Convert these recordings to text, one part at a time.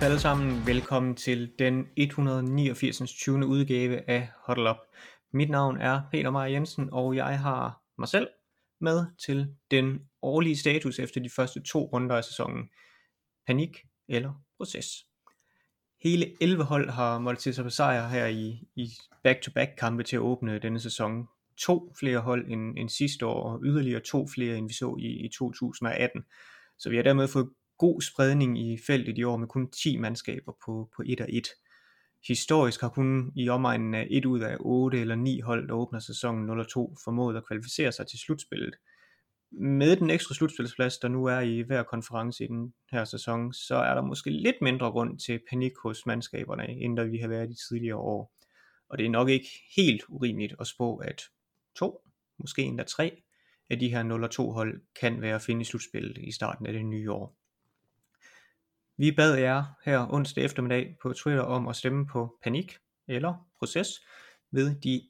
Op alle sammen. Velkommen til den 189. 20. udgave af Huddle up. Mit navn er Peter Meier Jensen, og jeg har mig selv med til den årlige status efter de første to runder af sæsonen. Panik eller proces. Hele 11 hold har måttet til sig på sejr her i, i back-to-back kampe til at åbne denne sæson. To flere hold end, end sidste år, og yderligere to flere end vi så i, i 2018. Så vi har dermed fået god spredning i feltet i år med kun 10 mandskaber på, på 1 og 1. Historisk har kun i omegnen af 1 ud af 8 eller 9 hold, der åbner sæsonen 02, formået at kvalificere sig til slutspillet. Med den ekstra slutspilsplads, der nu er i hver konference i den her sæson, så er der måske lidt mindre grund til panik hos mandskaberne, end der vi har været i tidligere år. Og det er nok ikke helt urimeligt at spå, at to, måske endda tre, af de her 0 og 2 hold kan være at finde i slutspillet i starten af det nye år. Vi bad jer her onsdag eftermiddag på Twitter om at stemme på panik eller proces ved de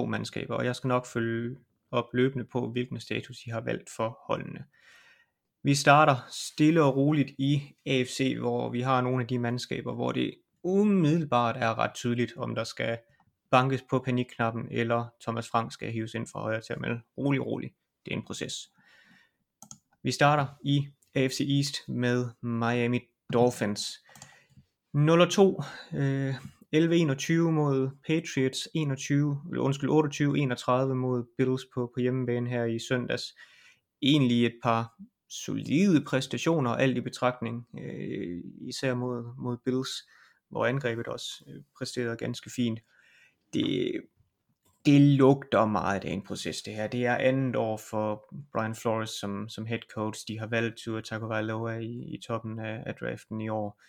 11.02 mandskaber, og jeg skal nok følge op løbende på, hvilken status I har valgt for holdene. Vi starter stille og roligt i AFC, hvor vi har nogle af de mandskaber, hvor det umiddelbart er ret tydeligt, om der skal bankes på panikknappen, eller Thomas Frank skal hives ind fra højre til at melde rolig, rolig. Det er en proces. Vi starter i AFC East med Miami Dolphins. 0-2, øh, 11-21 mod Patriots, 21, undskyld, 28-31 mod Bills på, på hjemmebane her i søndags. Egentlig et par solide præstationer, alt i betragtning, øh, især mod, mod Bills, hvor angrebet også øh, præsterede ganske fint. Det, det lugter meget af en proces det her. Det er andet år for Brian Flores som, som head coach. De har valgt Tua Tagovailoa i, i toppen af, af draften i år.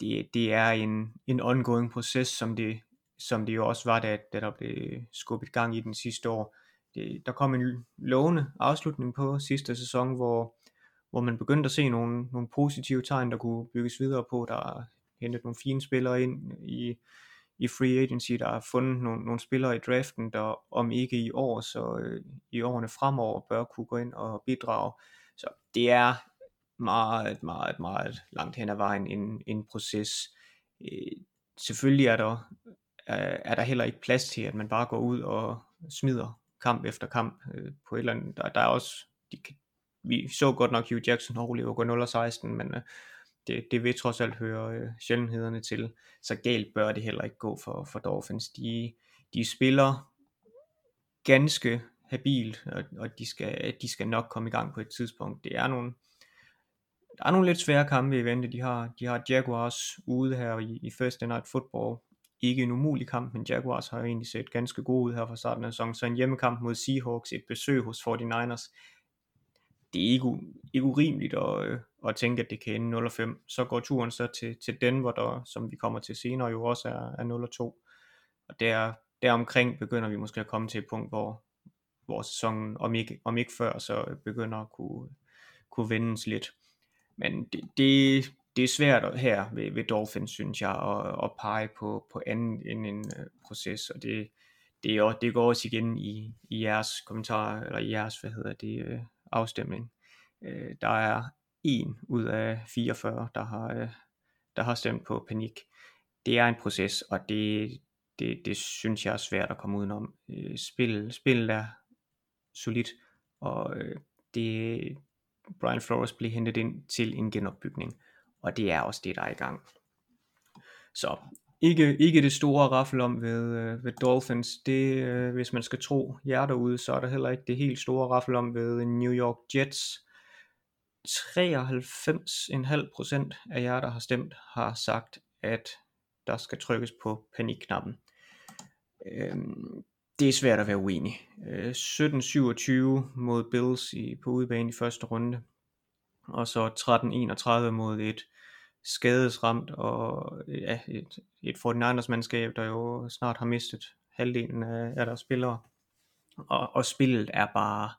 Det, det er en, en ongoing proces, som det, som det jo også var, da, da der blev skubbet gang i den sidste år. Det, der kom en lovende afslutning på sidste sæson, hvor, hvor man begyndte at se nogle, nogle positive tegn, der kunne bygges videre på. Der hentede hentet nogle fine spillere ind i, i free agency, der har fundet nogle, nogle spillere i draften, der om ikke i år, så øh, i årene fremover bør kunne gå ind og bidrage. Så det er meget, meget, meget langt hen ad vejen en, en proces. Øh, selvfølgelig er der, er, er der heller ikke plads til, at man bare går ud og smider kamp efter kamp øh, på et eller andet. Der, der er også, de, vi så godt nok Hugh Jackson og Oliver gå 0-16, men øh, det, det vil trods alt høre øh, sjældenhederne til. Så galt bør det heller ikke gå for, for Dolphins. De, de spiller ganske habilt, og, og de, skal, de skal nok komme i gang på et tidspunkt. Det er nogle, der er nogle lidt svære kampe i vente. De har, de har Jaguars ude her i, i Thursday Night Football. Ikke en umulig kamp, men Jaguars har jo egentlig set ganske gode ud her fra starten af sæsonen. Så en hjemmekamp mod Seahawks, et besøg hos 49ers, det er ikke, ikke urimeligt at, øh, at tænke, at det kan ende 0-5. Så går turen så til, til Denver, der, som vi kommer til senere, jo også er, er 0-2. Og der, deromkring begynder vi måske at komme til et punkt, hvor, hvor sæsonen, om ikke, om ikke før, så begynder at kunne, kunne vendes lidt. Men det, det, det er svært her ved, ved Dolphins, synes jeg, at, at pege på, på anden end en uh, proces, og det, det, er, det går også igen i, i jeres kommentarer, eller i jeres, hvad hedder det, øh, afstemning. Øh, der er en ud af 44, der har, øh, der har stemt på panik. Det er en proces, og det, det, det synes jeg er svært at komme udenom. Øh, spil, spillet er solidt, og øh, det, Brian Flores bliver hentet ind til en genopbygning, og det er også det, der er i gang. Så ikke, ikke det store raffel om ved, øh, ved Dolphins. Det, øh, hvis man skal tro jer derude, så er der heller ikke det helt store raffel om ved New York Jets. 93,5% af jer, der har stemt, har sagt, at der skal trykkes på panikknappen. Øhm, det er svært at være uenig. Øh, 17-27 mod Bills i, på udebane i første runde, og så 13-31 mod et skadesramt og ja, et, et 49ers mandskab, der jo snart har mistet halvdelen af, af deres spillere. Og, og spillet er bare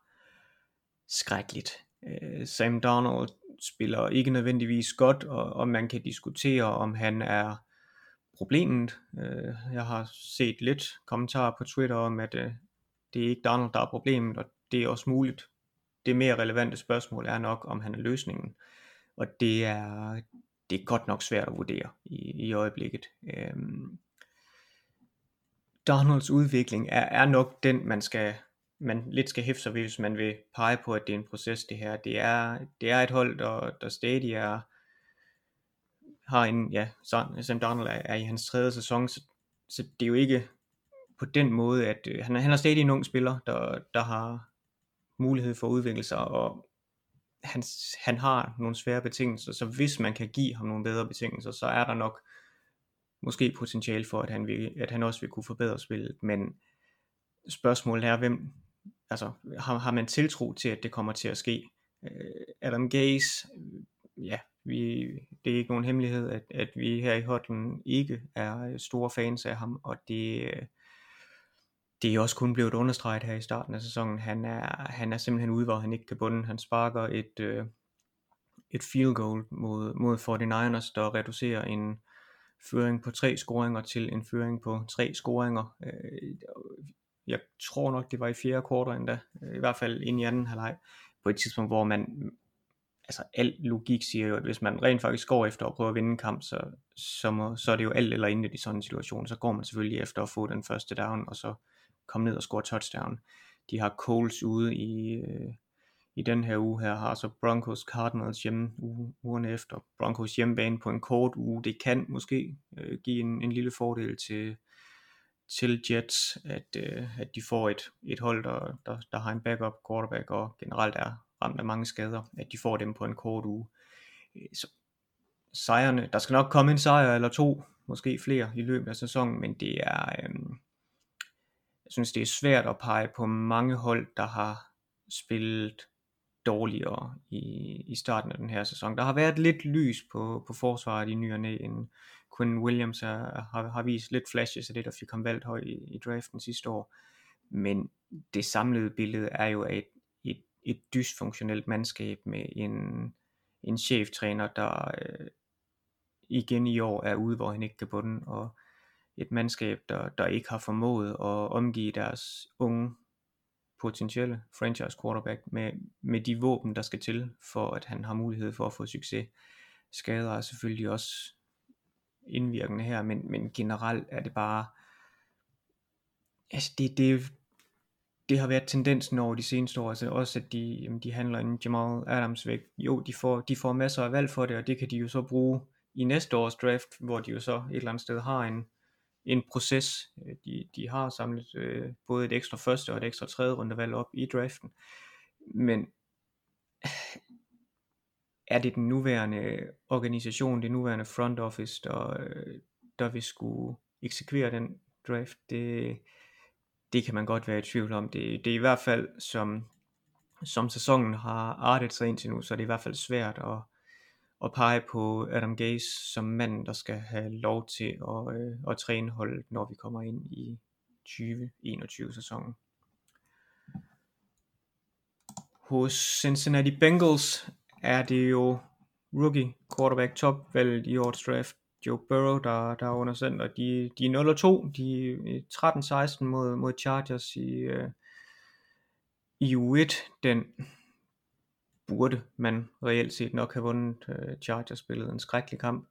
skrækkeligt. Øh, Sam Donald spiller ikke nødvendigvis godt, og, og man kan diskutere, om han er problemet. Øh, jeg har set lidt kommentarer på Twitter om, at øh, det er ikke Donald, der er problemet, og det er også muligt. Det mere relevante spørgsmål er nok, om han er løsningen. Og det er, det er godt nok svært at vurdere i, i øjeblikket. Øhm, Donalds udvikling er, er nok den, man skal man lidt skal hæfte sig ved, hvis man vil pege på, at det er en proces det her. Det er, det er et hold, der, der stadig er, har en, ja, Sam Donald er, er i hans tredje sæson, så, så det er jo ikke på den måde, at øh, han, han er stadig en ung spiller, der, der har mulighed for at udvikle sig, og han, han har nogle svære betingelser, så hvis man kan give ham nogle bedre betingelser, så er der nok måske potentiale for, at han, vil, at han også vil kunne forbedre spillet, men spørgsmålet er, hvem, altså, har, har man tiltro til, at det kommer til at ske? Øh, Adam Gaze, øh, ja, vi, det er ikke nogen hemmelighed, at, at vi her i Hotlen ikke er store fans af ham, og det, øh, det er også kun blevet understreget her i starten af sæsonen. Han er, han er simpelthen ude, hvor han ikke kan bunde. Han sparker et, øh, et field goal mod, mod 49ers, der reducerer en føring på tre scoringer til en føring på tre scoringer. Øh, jeg tror nok, det var i fjerde kvartal endda, øh, i hvert fald ind i anden halvleg, på et tidspunkt, hvor man, altså al logik siger jo, at hvis man rent faktisk går efter at prøve at vinde en kamp, så, så, må, så er det jo alt eller intet i sådan en situation. Så går man selvfølgelig efter at få den første down, og så komme ned og score touchdown. De har Coles ude i, øh, i den her uge her, har så Broncos Cardinals hjemme uge, ugerne efter. Broncos hjemmebane på en kort uge, det kan måske øh, give en, en lille fordel til, til Jets, at, øh, at de får et, et hold, der, der, der har en backup quarterback og generelt er ramt af mange skader, at de får dem på en kort uge. Øh, så sejrene, der skal nok komme en sejr eller to, måske flere i løbet af sæsonen, men det er, øh, synes det er svært at pege på mange hold, der har spillet dårligere i, i starten af den her sæson. Der har været lidt lys på, på forsvaret i ny og næ, en Quinn Williams er, har, har vist lidt flashes af det, der fik ham valgt højt i, i draften sidste år. Men det samlede billede er jo et, et, et dysfunktionelt mandskab med en, en cheftræner, der øh, igen i år er ude, hvor han ikke kan bunde, og et mandskab, der, der ikke har formået at omgive deres unge potentielle franchise quarterback med, med de våben, der skal til, for at han har mulighed for at få succes. Skader er selvfølgelig også indvirkende her, men, men generelt er det bare, altså det, det, det har været tendensen over de seneste år, altså også at de, jamen de handler en Jamal Adams væk. Jo, de får, de får masser af valg for det, og det kan de jo så bruge i næste års draft, hvor de jo så et eller andet sted har en, en proces. Øh, de, de har samlet øh, både et ekstra første og et ekstra tredje rundevalg op i draften. Men er det den nuværende organisation, det nuværende front office, der, øh, der vil skulle eksekvere den draft? Det, det kan man godt være i tvivl om. Det, det er i hvert fald, som, som sæsonen har artet sig indtil nu, så er det i hvert fald svært at, at pege på Adam Gaze som manden, der skal have lov til at, øh, at træne holdet, når vi kommer ind i 2021 sæsonen. Hos Cincinnati Bengals er det jo rookie quarterback topvalget i årets draft, Joe Burrow, der, der er under center. De, de er 0-2, de er 13-16 mod, mod Chargers i, øh, i U1. Den burde man reelt set nok have vundet. Øh, Chargers spillede en skrækkelig kamp.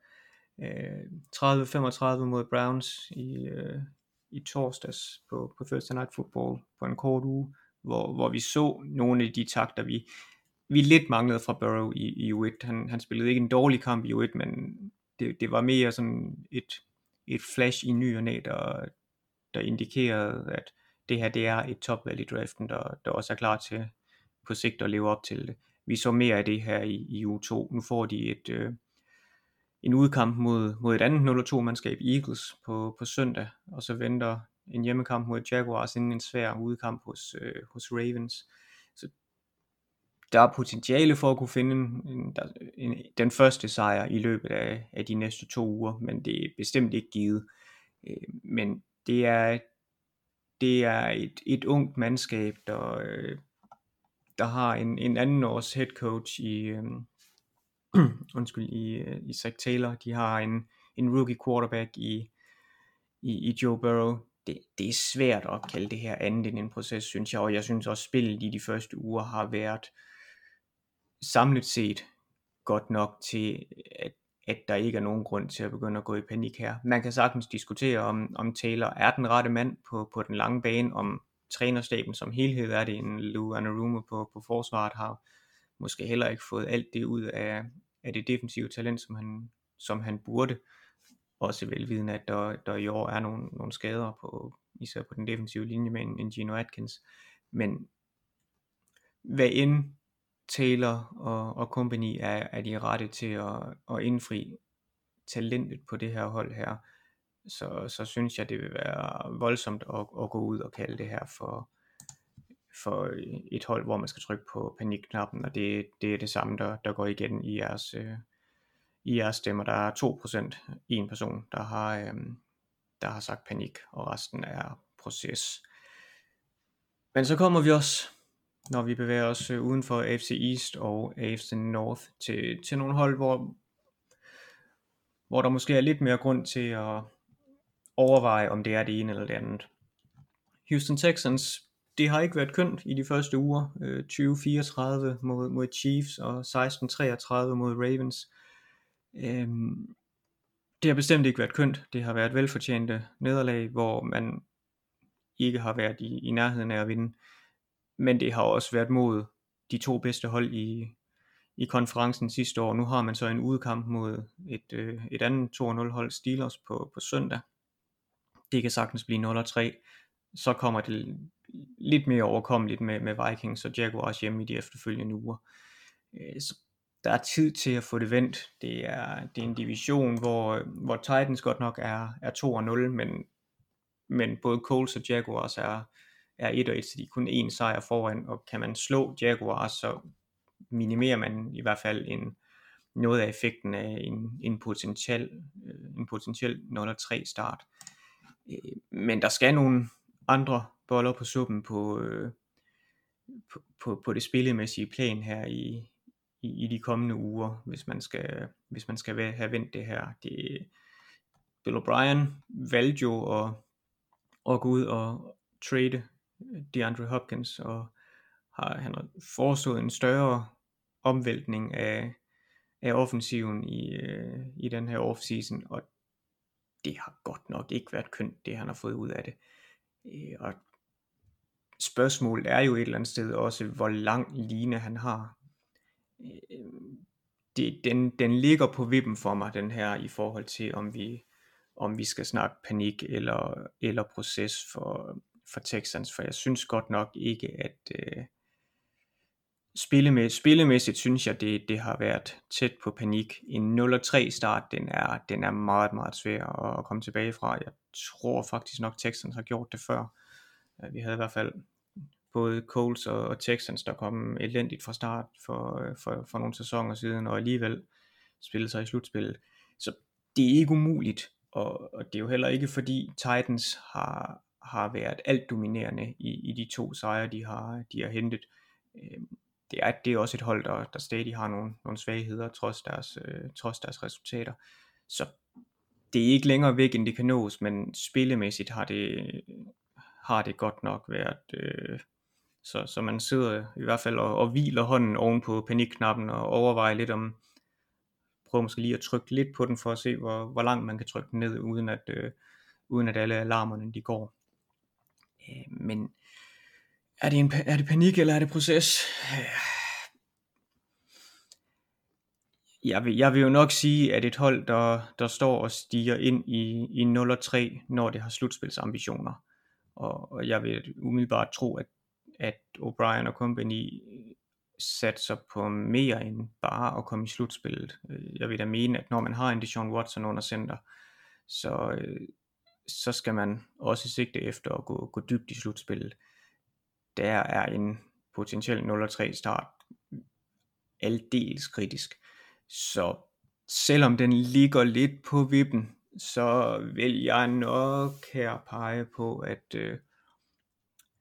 Øh, 30-35 mod Browns i, øh, i torsdags på, på Thursday Night Football på en kort uge, hvor, hvor vi så nogle af de takter, vi, vi lidt manglede fra Burrow i, i U1. Han, han spillede ikke en dårlig kamp i U1, men det, det var mere sådan et, et flash i ny og næ, der, der indikerede, at det her det er et topvalg i draften, der, der også er klar til på sigt at leve op til det vi så mere af det her i, i u 2. Nu får de et, øh, en udkamp mod, mod et andet 0-2 mandskab, Eagles, på, på søndag, og så venter en hjemmekamp mod Jaguars inden en svær udkamp hos, øh, hos Ravens. Så der er potentiale for at kunne finde en, en, en, den første sejr i løbet af, af de næste to uger, men det er bestemt ikke givet. Øh, men det er, det er et, et ungt mandskab, der, øh, der har en, en anden års head coach i, øh, undskyld, i, øh, i Zach Taylor. De har en, en rookie quarterback i, i, i Joe Burrow. Det, det er svært at kalde det her andet end en proces, synes jeg, og jeg synes også, spillet i de første uger har været samlet set godt nok til, at, at der ikke er nogen grund til at begynde at gå i panik her. Man kan sagtens diskutere, om, om Taylor er den rette mand på, på den lange bane, om trænerstaben som helhed er det en Lou Anarumo på, på forsvaret har måske heller ikke fået alt det ud af, af det defensive talent, som han, som han burde. Også velvidende, at der, der i år er nogle, nogle skader, på, især på den defensive linje med en, en Gino Atkins. Men hvad end Taylor og, og company er, er de rette til at, at indfri talentet på det her hold her, så, så synes jeg, det vil være voldsomt at, at gå ud og kalde det her for, for et hold, hvor man skal trykke på panikknappen, og det, det er det samme, der, der går igen i jeres, øh, i jeres stemmer. Der er 2%, en person, der har, øh, der har sagt panik, og resten er proces. Men så kommer vi også, når vi bevæger os øh, uden for AFC East og AFC North, til, til nogle hold, hvor, hvor der måske er lidt mere grund til at overveje, om det er det ene eller det andet. Houston Texans, det har ikke været kønt i de første uger. Øh, 20-34 mod, mod Chiefs og 16-33 mod Ravens. Øhm, det har bestemt ikke været kønt. Det har været velfortjente nederlag, hvor man ikke har været i, i nærheden af at vinde. Men det har også været mod de to bedste hold i, i konferencen sidste år. Nu har man så en udkamp mod et, øh, et andet 2-0 hold Steelers på, på søndag. Det kan sagtens blive 0-3. Så kommer det lidt mere overkommeligt med, med Vikings og Jaguars hjemme i de efterfølgende uger. Øh, så der er tid til at få det vendt. Det er, det er en division, hvor, hvor Titans godt nok er, er 2-0, men, men både Colts og Jaguars er, er 1-1, så de er kun én sejr foran, og kan man slå Jaguars, så minimerer man i hvert fald en, noget af effekten af en, en potentiel, øh, en potentiel 0-3 start. Øh, men der skal nogle andre boller på suppen på, øh, på, på, på det spillemæssige plan her i, i, i de kommende uger, hvis man skal, hvis man skal have vendt det her. Det, Bill O'Brien valgte jo at, at gå ud og trade DeAndre Hopkins, og har, han har foreslået en større omvæltning af, af offensiven i, øh, i den her offseason, og det har godt nok ikke været kønt, det han har fået ud af det. Øh, og spørgsmålet er jo et eller andet sted også, hvor lang line han har. Øh, det, den, den ligger på vippen for mig, den her, i forhold til, om vi, om vi skal snakke panik eller, eller proces for, for Texans, for jeg synes godt nok ikke, at øh, spillemæssigt, spillemæssigt synes jeg, det, det har været tæt på panik. En 0-3 start, den er, den er meget, meget svær at, komme tilbage fra. Jeg tror faktisk nok, Texans har gjort det før. Øh, vi havde i hvert fald både Colts og, og Texans, der kom elendigt fra start for, øh, for, for nogle sæsoner siden, og alligevel spillede sig i slutspillet. Så det er ikke umuligt, og, og det er jo heller ikke fordi Titans har, har været alt dominerende i, i de to sejre, de har, de har hentet. Øhm, det er, det er også et hold, der, der stadig har nogle, nogle svagheder, trods deres, øh, trods deres resultater. Så det er ikke længere væk, end det kan nås, men spillemæssigt har det, har det godt nok været, øh, så, så man sidder i hvert fald og, og hviler hånden oven på panikknappen og overvejer lidt om, prøver måske lige at trykke lidt på den for at se, hvor, hvor langt man kan trykke den ned, uden at, øh, uden at alle alarmerne de går. Øh, men er det, en, er det panik, eller er det proces? Jeg vil, jeg vil jo nok sige, at et hold, der, der står og stiger ind i, i 0 3, når det har slutspilsambitioner, og, og jeg vil umiddelbart tro, at at O'Brien og company satser på mere end bare at komme i slutspillet. Jeg vil da mene, at når man har en Deshaun Watson under center, så, øh, så skal man også sigte efter at gå, gå dybt i slutspillet. Der er en potentiel 0-3 start aldeles kritisk. Så selvom den ligger lidt på vippen, så vil jeg nok her pege på, at, øh,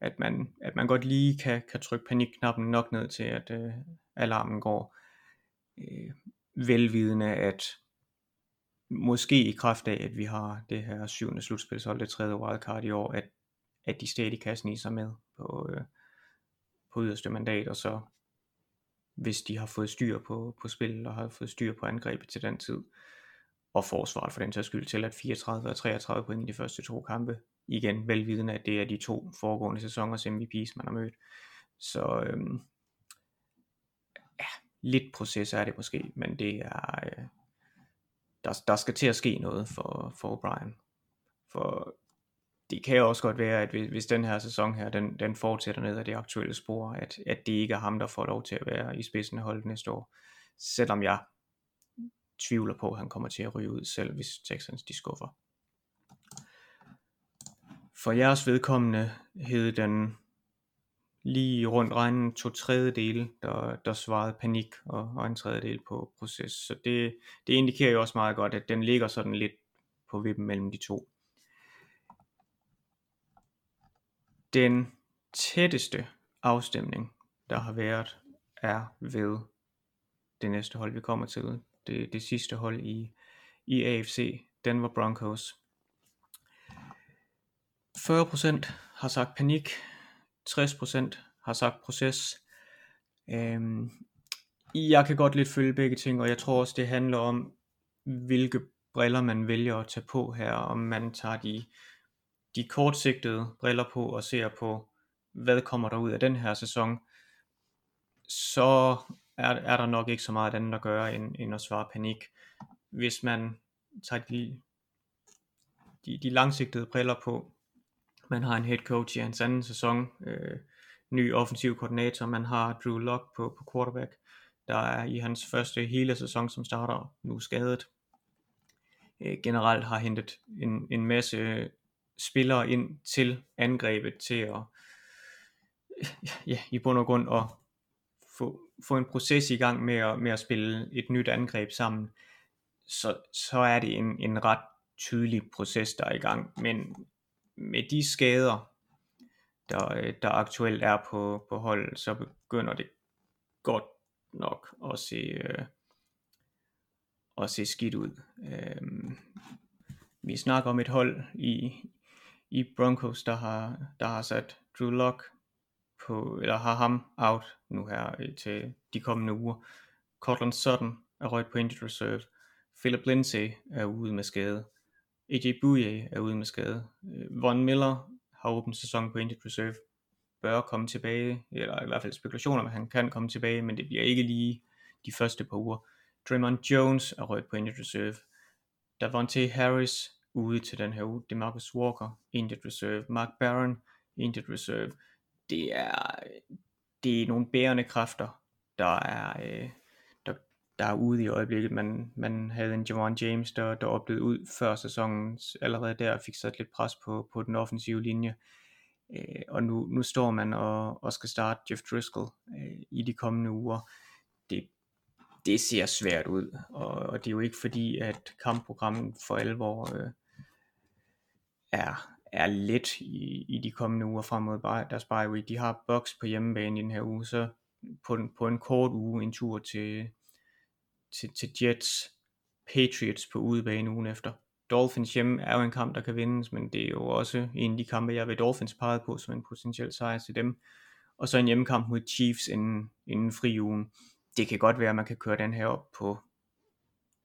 at man, at man godt lige kan, kan trykke panikknappen nok ned til, at øh, alarmen går. Øh, velvidende, at måske i kraft af, at vi har det her syvende slutspilshold, det tredje wildcard i år, at, at de stadig kan snige sig med på, øh, på yderste mandat, og så hvis de har fået styr på, på spillet og har fået styr på angrebet til den tid, og forsvaret for den sags skyld til at 34 og 33 point i de første to kampe. Igen velvidende, at det er de to foregående sæsoners MVP's, man har mødt. Så øhm, ja, lidt proces er det måske, men det er, øh, der, der skal til at ske noget for, for O'Brien. For det kan også godt være, at hvis, hvis den her sæson her, den, den fortsætter ned ad det aktuelle spor, at, at det ikke er ham, der får lov til at være i spidsen af holdet næste år. Selvom jeg tvivler på, at han kommer til at ryge ud, selv hvis Texans de skuffer. For jeres vedkommende hed den lige rundt regnen to tredjedele, der, der svarede panik, og, og en tredjedel på proces. Så det, det indikerer jo også meget godt, at den ligger sådan lidt på vippen mellem de to. Den tætteste afstemning, der har været, er ved det næste hold, vi kommer til. Det, det sidste hold i, i AFC, Denver Broncos. 40% har sagt panik, 60% har sagt proces. Øhm, jeg kan godt lidt følge begge ting, og jeg tror også, det handler om, hvilke briller man vælger at tage på her, om man tager de, de kortsigtede briller på og ser på, hvad kommer der ud af den her sæson, så er, er der nok ikke så meget andet at gøre, end, end at svare panik. Hvis man tager de, de, de langsigtede briller på, man har en head coach i hans anden sæson, øh, ny offensiv koordinator, man har Drew Lock på, på quarterback, der er i hans første hele sæson som starter nu skadet. Øh, generelt har hentet en, en masse spillere ind til angrebet til at ja, i bund og grund at få, få en proces i gang med at, med at spille et nyt angreb sammen, så, så er det en, en ret tydelig proces, der er i gang. Men med de skader, der, der aktuelt er på, på holdet, så begynder det godt nok at se, øh, at se skidt ud. Øh, vi snakker om et hold i, i Broncos, der har, der har sat Drew Lock på, eller har ham out nu her øh, til de kommende uger. Cortland Sutton er røget på injured reserve. Philip Lindsay er ude med skade. AJ Bouye er ude med skade. Øh, Von Miller har åbent sæson på injured reserve. Bør komme tilbage, eller i hvert fald spekulationer om, at han kan komme tilbage, men det bliver ikke lige de første par uger. Draymond Jones er røget på injured reserve. Davante Harris ude til den her uge. Demarcus Walker, injured reserve. Mark Barron, injured reserve. Det er, det er nogle bærende kræfter, der er, øh, der, der er ude i øjeblikket. Man, man havde en Javon James, der, der oplevede ud før sæsonen, allerede der fik sat lidt pres på, på den offensive linje. Øh, og nu, nu står man og, og skal starte Jeff Driscoll øh, i de kommende uger. Det, det ser svært ud, og, og det er jo ikke fordi, at kampprogrammet for alvor øh, er, er lidt i, i de kommende uger frem mod deres bye week. De har Bucks på hjemmebane i den her uge, så på, en, på en kort uge en tur til, til, til Jets, Patriots på udebane ugen efter. Dolphins hjemme er jo en kamp, der kan vindes, men det er jo også en af de kampe, jeg ved Dolphins peget på som en potentiel sejr til dem. Og så en hjemmekamp mod Chiefs inden, inden fri ugen. Det kan godt være, at man kan køre den her op på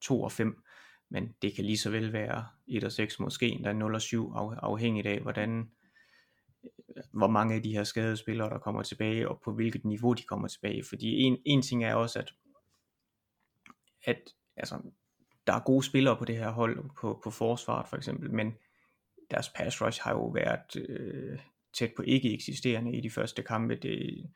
2 og 5 men det kan lige så vel være 1 og 6, måske endda 0 og 7, afhængigt af, hvordan, øh, hvor mange af de her skadede spillere, der kommer tilbage, og på hvilket niveau de kommer tilbage. Fordi en, en ting er også, at, at altså, der er gode spillere på det her hold, på, på forsvaret for eksempel, men deres pass rush har jo været øh, tæt på ikke eksisterende i de første kampe. Det,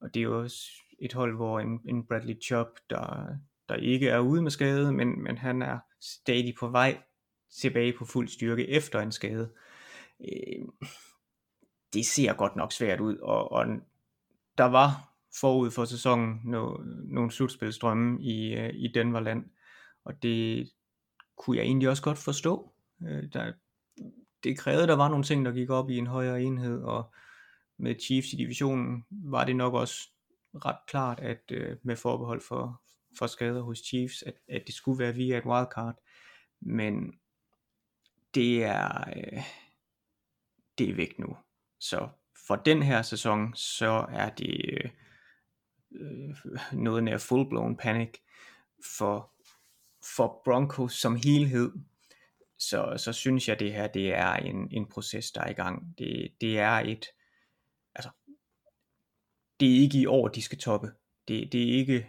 og det er jo også et hold, hvor en, en Bradley Chubb, der, der ikke er ude med skade, men, men han er stadig på vej tilbage på fuld styrke efter en skade. Øh, det ser godt nok svært ud, og, og der var forud for sæsonen no, nogle slutspilstrømme i, uh, i Denverland, og det kunne jeg egentlig også godt forstå. Øh, der, det krævede, der var nogle ting, der gik op i en højere enhed, og med Chiefs i divisionen var det nok også ret klart, at øh, med forbehold for, for skader hos Chiefs, at, at det skulle være via et wildcard. Men det er, øh, det er væk nu. Så for den her sæson, så er det øh, øh, noget nær full-blown panic. For for Broncos som helhed, så, så synes jeg, det her det er en, en proces, der er i gang. Det, det er et, altså, det er ikke i år, de skal toppe. Det, det er ikke,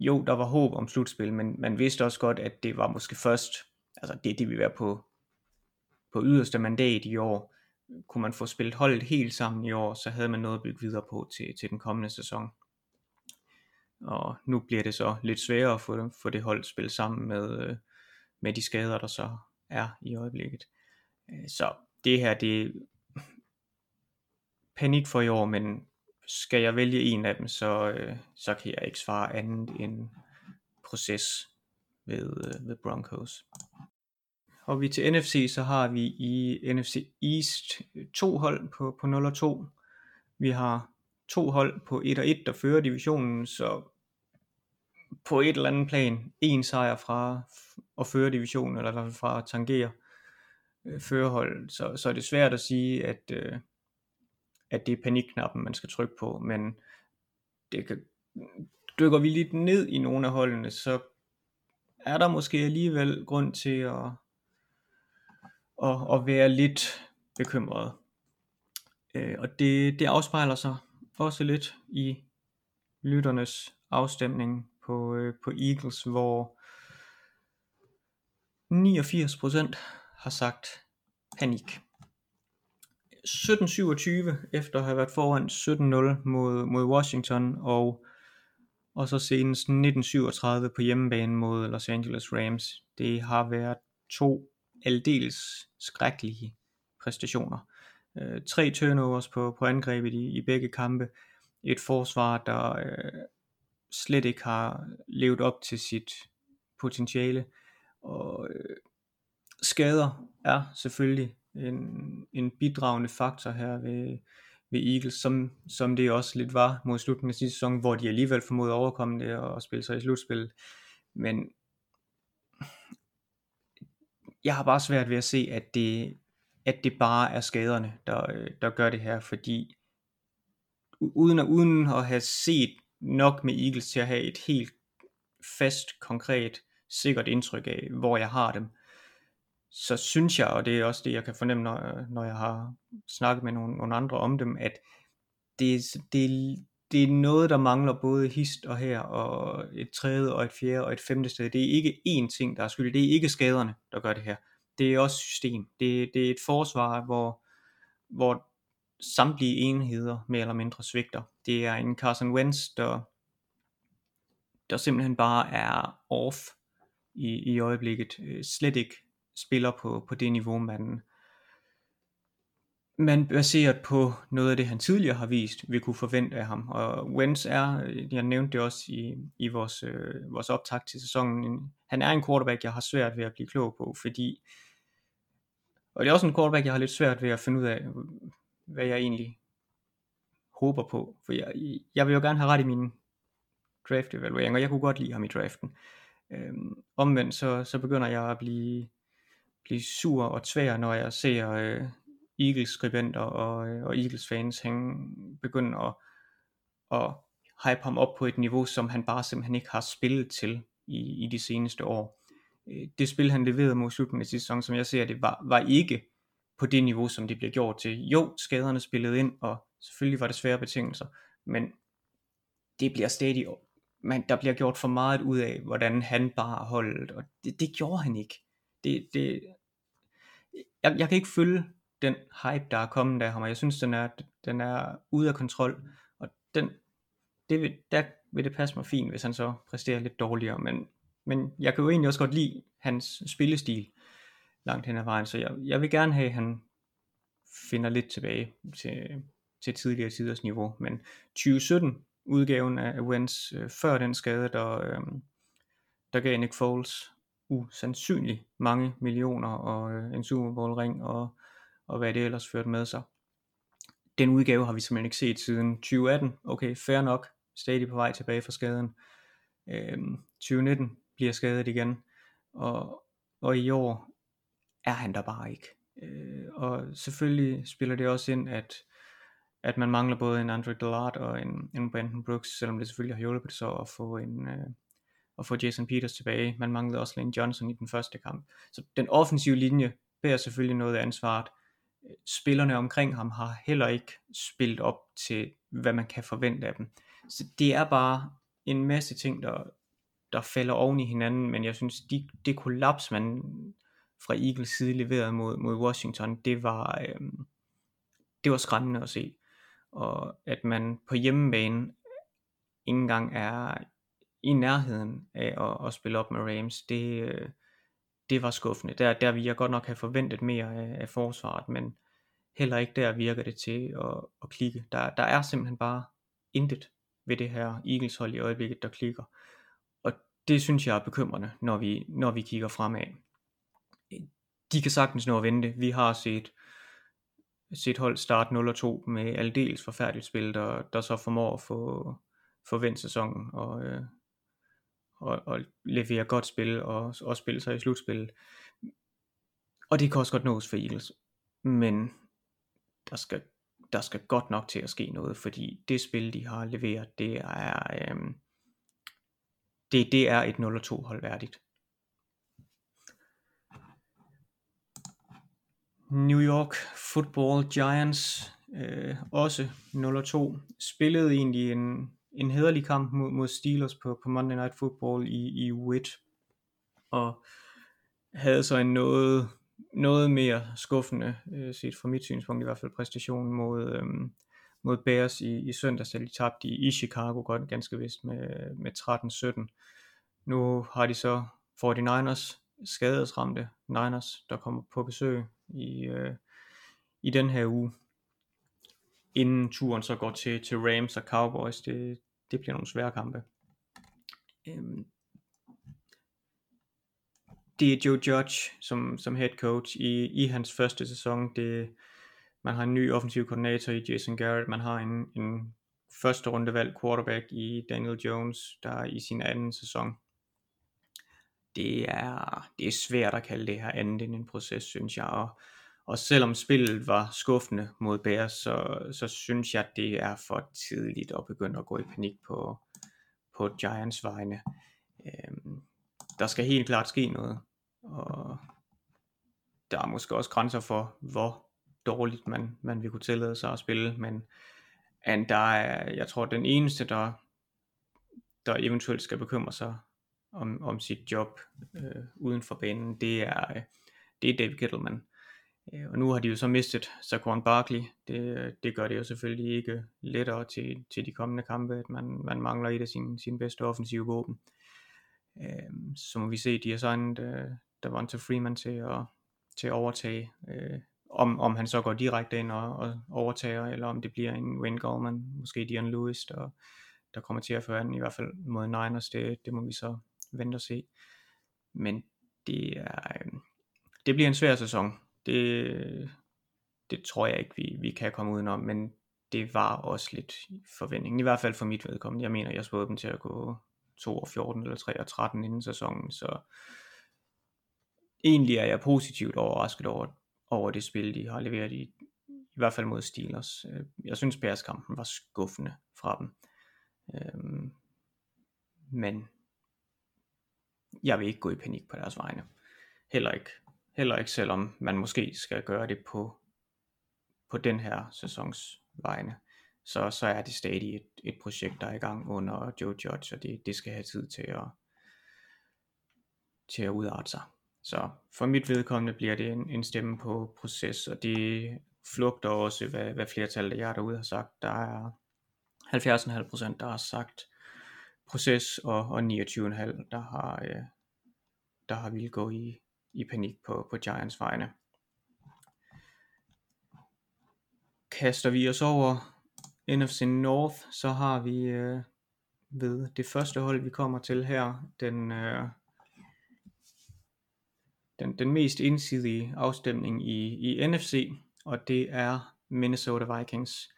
jo, der var håb om slutspil, men man vidste også godt, at det var måske først, altså det, det vi være på, på yderste mandat i år. Kunne man få spillet holdet helt sammen i år, så havde man noget at bygge videre på til, til den kommende sæson. Og nu bliver det så lidt sværere at få, få det hold spillet sammen med, øh, med de skader, der så er i øjeblikket. Øh, så det her, det er panik for i år, men skal jeg vælge en af dem, så, øh, så kan jeg ikke svare andet end proces ved, øh, ved Broncos. Og vi til NFC, så har vi i NFC East to hold på, på 0 og 2. Vi har to hold på 1 og 1, der fører divisionen, så på et eller andet plan en sejr fra at føre divisionen, eller i hvert fald fra at tangere øh, førerhold, så, så er det svært at sige, at, øh, at det er panikknappen, man skal trykke på, men det kan, dykker vi lidt ned i nogle af holdene, så er der måske alligevel grund til at, at, at være lidt bekymret. Øh, og det, det afspejler sig også lidt i lytternes afstemning på, øh, på Eagles, hvor 89% har sagt panik. 17-27 efter at have været foran 17-0 mod, mod Washington og, og så senest 1937 på hjemmebane mod Los Angeles Rams. Det har været to aldeles skrækkelige præstationer. Øh, tre turnovers på, på angrebet i, i begge kampe. Et forsvar, der øh, slet ikke har levet op til sit potentiale. Og øh, skader er selvfølgelig en, en bidragende faktor her ved, ved Eagles, som, som det også lidt var mod slutningen af sidste sæson, hvor de alligevel formåede at overkomme det og spille sig i slutspil. Men jeg har bare svært ved at se, at det, at det bare er skaderne, der, der gør det her, fordi uden at, uden at have set nok med Eagles til at have et helt fast, konkret, sikkert indtryk af, hvor jeg har dem, så synes jeg, og det er også det, jeg kan fornemme, når, når jeg har snakket med nogle, nogle andre om dem, at det, det, det er noget, der mangler både hist og her, og et tredje og et fjerde og et femte sted. Det er ikke én ting, der er skyld. Det er ikke skaderne, der gør det her. Det er også system. Det, det er et forsvar, hvor, hvor samtlige enheder mere eller mindre svigter. Det er en Carson Wentz, der, der simpelthen bare er off i, i øjeblikket. Øh, slet ikke spiller på, på det niveau, man, man baseret på noget af det, han tidligere har vist, vi kunne forvente af ham. Og Wentz er, jeg nævnte det også i, i vores, øh, vores optag til sæsonen, han er en quarterback, jeg har svært ved at blive klog på, fordi, og det er også en quarterback, jeg har lidt svært ved at finde ud af, hvad jeg egentlig håber på. For jeg, jeg vil jo gerne have ret i min draft evaluering, og jeg kunne godt lide ham i draften. Øhm, omvendt så, så begynder jeg at blive, blive sur og tvær, når jeg ser øh, Eagles skribenter og, øh, og Eagles fans hænge, begynde at, at hype ham op på et niveau, som han bare simpelthen ikke har spillet til i, i de seneste år. Øh, det spil han leverede mod slutningen af sidste sæson, som jeg ser det, var, var ikke på det niveau, som det bliver gjort til. Jo, skaderne spillede ind, og selvfølgelig var det svære betingelser, men det bliver stadig, man, der bliver gjort for meget ud af, hvordan han bare holdt, og det, det gjorde han ikke. Det, det, jeg, jeg kan ikke følge den hype, der er kommet af ham, og jeg synes, den er, den er ude af kontrol, og den, det vil, der vil det passe mig fint, hvis han så præsterer lidt dårligere, men, men jeg kan jo egentlig også godt lide hans spillestil, langt hen ad vejen. Så jeg, jeg vil gerne have, at han finder lidt tilbage til, til tidligere tiders niveau. Men 2017 udgaven af Wentz øh, før den skade, der, øh, der gav Nick Foles usandsynligt mange millioner og øh, en Super Bowl ring og, og hvad det ellers førte med sig. Den udgave har vi simpelthen ikke set siden 2018. Okay, fair nok. Stadig på vej tilbage fra skaden. Øh, 2019 bliver skadet igen. Og, og i år er han der bare ikke. Øh, og selvfølgelig spiller det også ind, at, at man mangler både en Andre Dillard og en, en Brandon Brooks, selvom det selvfølgelig har hjulpet så at få en, øh, at få Jason Peters tilbage. Man manglede også Lane Johnson i den første kamp. Så den offensive linje bærer selvfølgelig noget af ansvaret. Spillerne omkring ham har heller ikke spillet op til, hvad man kan forvente af dem. Så det er bare en masse ting, der, der falder oven i hinanden, men jeg synes, de, det kollaps, man fra Eagles side leverede mod, mod Washington, det var, øhm, det var skræmmende at se. Og at man på hjemmebane ikke engang er i nærheden af at, at spille op med Rams, det, øh, det var skuffende. Der, der vi jeg godt nok have forventet mere af, af forsvaret, men heller ikke der virker det til at, at klikke. Der, der er simpelthen bare intet ved det her Eagles hold i øjeblikket, der klikker. Og det synes jeg er bekymrende, når vi, når vi kigger fremad. De kan sagtens nå at vente. Vi har set, set hold start 0-2 med aldeles forfærdeligt spil, der, der så formår at få, få vendt sæsonen og, øh, og, og levere godt spil og, og spille sig i slutspillet. Og det kan også godt nås for Eagles. Men der skal, der skal godt nok til at ske noget, fordi det spil, de har leveret, det er, øhm, det, det er et 0-2 hold værdigt. New York Football Giants, øh, også 0-2, spillede egentlig en, en hederlig kamp mod, mod Steelers på, på Monday Night Football i, i Witt, og havde så en noget, noget mere skuffende, øh, set fra mit synspunkt i hvert fald, præstation mod, øh, mod Bears i, i søndags, da de tabte i, i Chicago godt ganske vist med, med 13-17. Nu har de så 49ers, skadesramte Niners, der kommer på besøg i, øh, i den her uge, inden turen så går til, til Rams og Cowboys. Det, det bliver nogle svære kampe. Øhm, det er Joe Judge som, som head coach i, i hans første sæson. Det, man har en ny offensiv koordinator i Jason Garrett. Man har en, en første runde valg quarterback i Daniel Jones, der er i sin anden sæson. Det er, det er svært at kalde det her andet end en proces, synes jeg. Og, og selvom spillet var skuffende mod Bears, så, så synes jeg, det er for tidligt at begynde at gå i panik på, på Giants vegne. Øhm, der skal helt klart ske noget, og der er måske også grænser for, hvor dårligt man, man vil kunne tillade sig at spille, men and der er, jeg tror, den eneste, der, der eventuelt skal bekymre sig om, om sit job øh, uden for banen, det er, øh, det er David Kettleman. Øh, og nu har de jo så mistet Saquon Barkley. Det, det gør det jo selvfølgelig ikke lettere til, til de kommende kampe, at man, man mangler et af sine, sine bedste offensive våben. Øh, så må vi se, de har signet øh, Davante Freeman til at, til at overtage. Øh, om, om han så går direkte ind og, og overtager, eller om det bliver en Wayne Goldman, måske Dion Lewis, der, der kommer til at føre den, i hvert fald mod Niners, det, det må vi så vente og se. Men det, er, øh, det bliver en svær sæson. Det, det tror jeg ikke, vi, vi kan komme udenom, men det var også lidt forventningen, i hvert fald for mit vedkommende. Jeg mener, jeg spåede dem til at gå 2 og 14 eller 3 og 13 inden sæsonen, så egentlig er jeg positivt overrasket over, over det spil, de har leveret i, i hvert fald mod Steelers. Øh, jeg synes, Bears-kampen var skuffende fra dem. Øhm, men jeg vil ikke gå i panik på deres vegne. Heller ikke. Heller ikke selvom man måske skal gøre det på, på den her sæsons vegne. Så, så er det stadig et, et projekt, der er i gang under Joe Judge, og det, det skal have tid til at, til at udarte sig. Så for mit vedkommende bliver det en, en stemme på proces, og det flugter også, hvad, hvad flertallet af jer derude har sagt. Der er 70,5% der har sagt proces, og, og 29,5% der har, øh, der har vil gå i, i panik på, på Giants vegne. Kaster vi os over NFC North, så har vi øh, ved det første hold, vi kommer til her, den, øh, den, den mest indsidige afstemning i, i NFC, og det er Minnesota Vikings.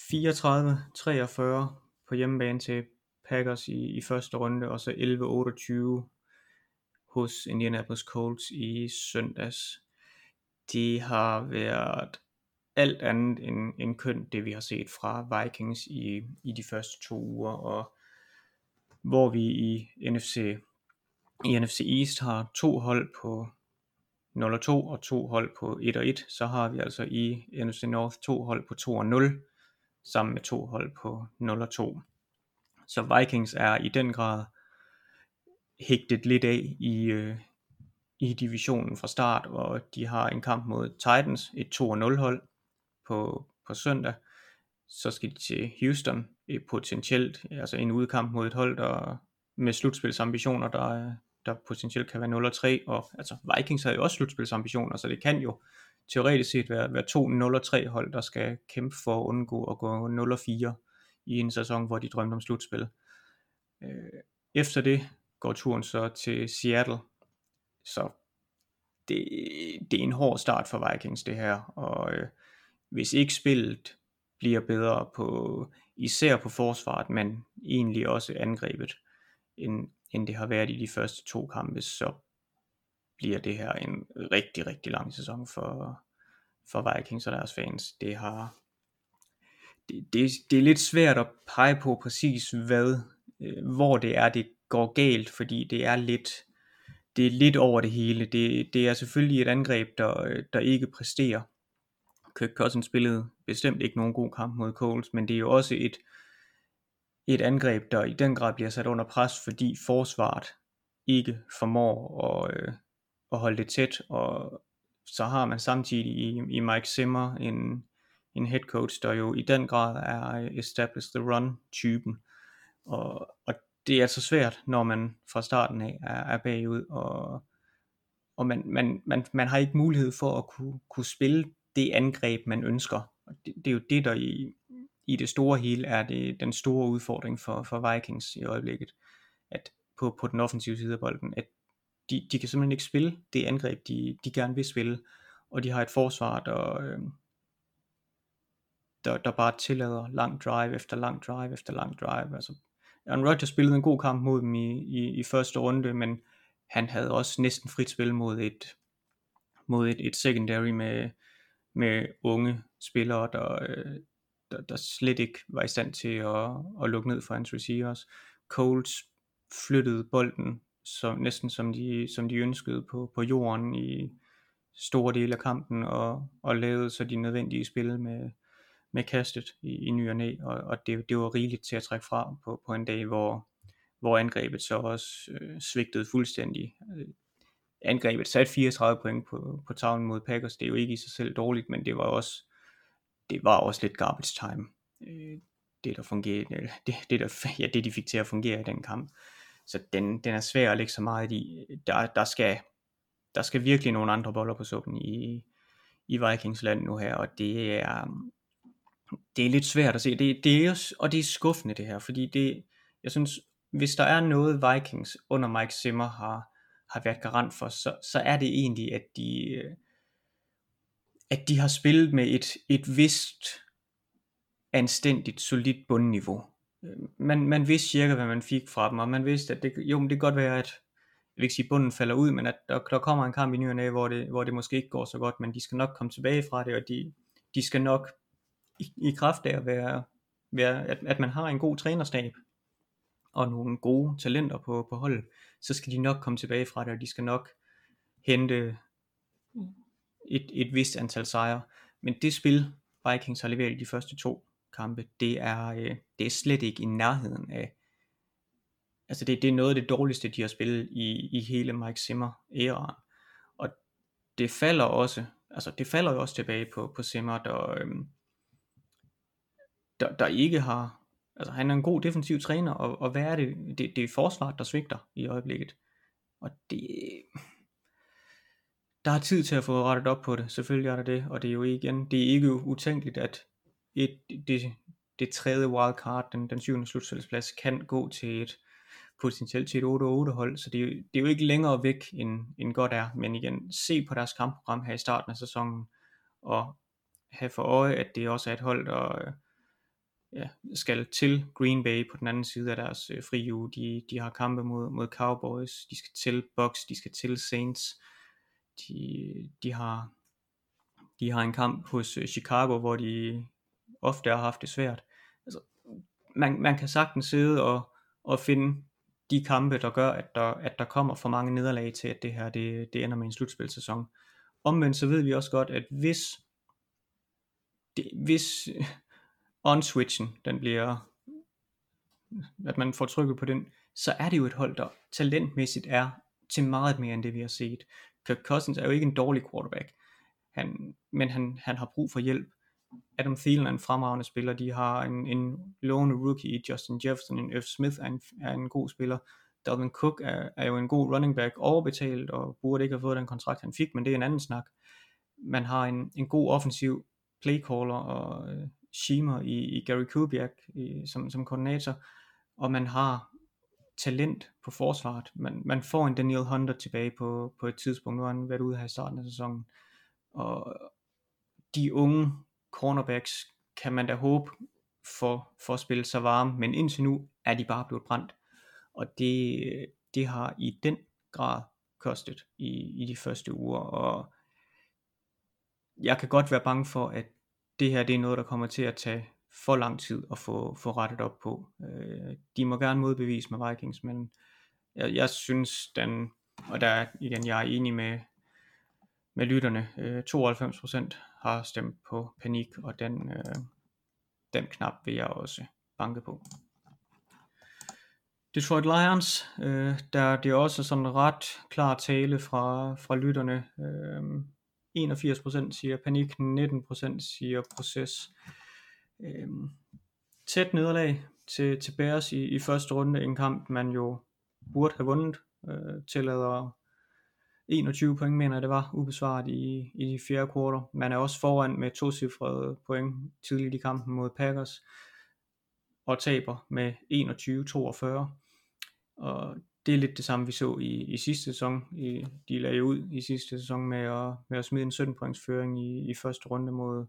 34-43 på hjemmebane til Packers i, i første runde, og så 11-28 hos Indianapolis Colts i søndags. De har været alt andet end, end kønt, det vi har set fra Vikings i, i de første to uger, og hvor vi i NFC, i NFC East har to hold på 0 og 2 og to hold på 1 og 1, så har vi altså i NFC North to hold på 2 og 0, sammen med to hold på 0 og 2. Så Vikings er i den grad hægtet lidt af i, øh, i divisionen fra start, og de har en kamp mod Titans, et 2-0 hold på, på søndag. Så skal de til Houston, et potentielt, altså en udkamp mod et hold, der med slutspilsambitioner, der, der potentielt kan være 0-3, og altså Vikings har jo også slutspilsambitioner, så det kan jo teoretisk set være, være to 0-3 hold, der skal kæmpe for at undgå at gå 0-4 i en sæson, hvor de drømte om slutspil. Øh, efter det går turen så til Seattle, så det, det er en hård start for Vikings det her, og øh, hvis ikke spillet bliver bedre på, især på forsvaret, men egentlig også angrebet, end, end det har været i de første to kampe, så bliver det her en rigtig, rigtig lang sæson for, for Vikings og deres fans. Det har det, det, det er lidt svært at pege på præcis hvad, øh, hvor det er, det går galt, fordi det er lidt det er lidt over det hele. Det, det er selvfølgelig et angreb, der, der ikke præsterer. Kirk Cousins spillede bestemt ikke nogen god kamp mod Coles, men det er jo også et, et angreb, der i den grad bliver sat under pres, fordi forsvaret ikke formår at, øh, at holde det tæt, og så har man samtidig i, i Mike Zimmer en, en head coach, der jo i den grad er øh, establish the run typen, og, og det er altså svært, når man fra starten af er, er bagud, og, og man, man, man, man har ikke mulighed for at kunne, kunne spille det angreb, man ønsker. Og det, det er jo det, der i, i det store hele er det den store udfordring for, for Vikings i øjeblikket, at på, på den offensive side af bolden, at de, de kan simpelthen ikke spille det angreb, de, de gerne vil spille, og de har et forsvar, der, øh, der, der bare tillader lang drive efter lang drive efter lang drive, altså Aaron Rodgers spillede en god kamp mod dem i, i, i første runde, men han havde også næsten frit spil mod et, mod et, et secondary med, med unge spillere, der, øh, der, der slet ikke var i stand til at, at lukke ned for hans receivers. Colts flyttede bolden så, næsten som de, som de ønskede på, på jorden i store dele af kampen, og, og lavede så de nødvendige spil med, med kastet i, i ny og næ, og, og det, det var rigeligt til at trække fra på, på en dag, hvor, hvor angrebet så også øh, svigtede fuldstændig. Øh, angrebet satte 34 point på, på tavlen mod Packers, det er jo ikke i sig selv dårligt, men det var også, det var også lidt garbage time. Øh, det der fungerede, øh, det, det, der, ja, det de fik til at fungere i den kamp. Så den, den er svær at lægge så meget i. Der, der, skal, der skal virkelig nogle andre boller på suppen i, i Vikings land nu her, og det er, det er lidt svært at se. Det, det er, og det er skuffende det her, fordi det, jeg synes, hvis der er noget Vikings under Mike Zimmer har, har været garant for, så, så er det egentlig, at de, øh, at de har spillet med et, et vist anstændigt, solidt bundniveau. Øh, man, man vidste cirka, hvad man fik fra dem, og man vidste, at det, jo, men det kan godt være, at jeg vil ikke sige, bunden falder ud, men at der, der kommer en kamp i ny og hvor det, hvor det måske ikke går så godt, men de skal nok komme tilbage fra det, og de, de skal nok i, i kraft af at være, være at, at man har en god trænerstab og nogle gode talenter på, på holdet, så skal de nok komme tilbage fra det, og de skal nok hente et, et vist antal sejre. Men det spil, Vikings har leveret i de første to kampe, det er, øh, det er slet ikke i nærheden af, altså det, det er noget af det dårligste, de har spillet i, i hele Mike Zimmer æraen. Og det falder også, altså det falder jo også tilbage på, på Zimmer, der, øhm, der, der ikke har, altså han er en god defensiv træner, og, og hvad er det? det? Det er forsvaret, der svigter i øjeblikket. Og det, der er tid til at få rettet op på det, selvfølgelig er der det, og det er jo igen, det er ikke utænkeligt, at et, det, det tredje wildcard, den, den syvende slutspilsplads, kan gå til et potentielt til et 8-8 hold, så det er, det er jo ikke længere væk end, end godt er, men igen, se på deres kampprogram her i starten af sæsonen, og have for øje, at det også er et hold, der, ja, skal til Green Bay på den anden side af deres øh, fri uge. De, de har kampe mod, mod Cowboys, de skal til Bucks, de skal til Saints. De, de har de har en kamp hos øh, Chicago, hvor de ofte har haft det svært. Altså, man, man kan sagtens sidde og, og finde de kampe, der gør, at der, at der kommer for mange nederlag til, at det her det, det ender med en slutspilsæson. Omvendt så ved vi også godt, at hvis, det, hvis on-switchen, den bliver, at man får trykket på den, så er det jo et hold, der talentmæssigt er til meget mere end det, vi har set. Kirk Cousins er jo ikke en dårlig quarterback, han, men han, han har brug for hjælp. Adam Thielen er en fremragende spiller, de har en, en lovende rookie i Justin Jefferson, en F. Smith er en, er en god spiller, Dalvin Cook er, er jo en god running back, overbetalt og burde ikke have fået den kontrakt han fik, men det er en anden snak. Man har en, en god offensiv playcaller og øh, schemer i, i Gary Kubiak i, som, som koordinator, og man har talent på forsvaret. Man, man får en Daniel Hunter tilbage på, på et tidspunkt, nu har han været ude her i starten af sæsonen, og de unge cornerbacks kan man da håbe for, for at spille sig varme, men indtil nu er de bare blevet brændt. Og det, det har i den grad kostet i, i de første uger, og jeg kan godt være bange for, at det her det er noget, der kommer til at tage for lang tid at få, få rettet op på. Øh, de må gerne modbevise med Vikings, men jeg, jeg synes den, og der igen, jeg er enig med, med lytterne, øh, 92% har stemt på panik, og den, øh, den knap vil jeg også banke på. Detroit Lions, øh, der det er også sådan ret klar tale fra, fra lytterne. Øh, 81% siger panik, 19% siger proces. Øhm, tæt nederlag til, til Bears i, i første runde, en kamp man jo burde have vundet, øh, tillader 21 point, mener jeg det var, ubesvaret i, i de fjerde kvarter. Man er også foran med to cifrede point tidligt i kampen mod Packers, og taber med 21-42. Og det er lidt det samme, vi så i, i sidste sæson. I, de lagde ud i sidste sæson med at, med at smide en 17 points føring i, i første runde mod,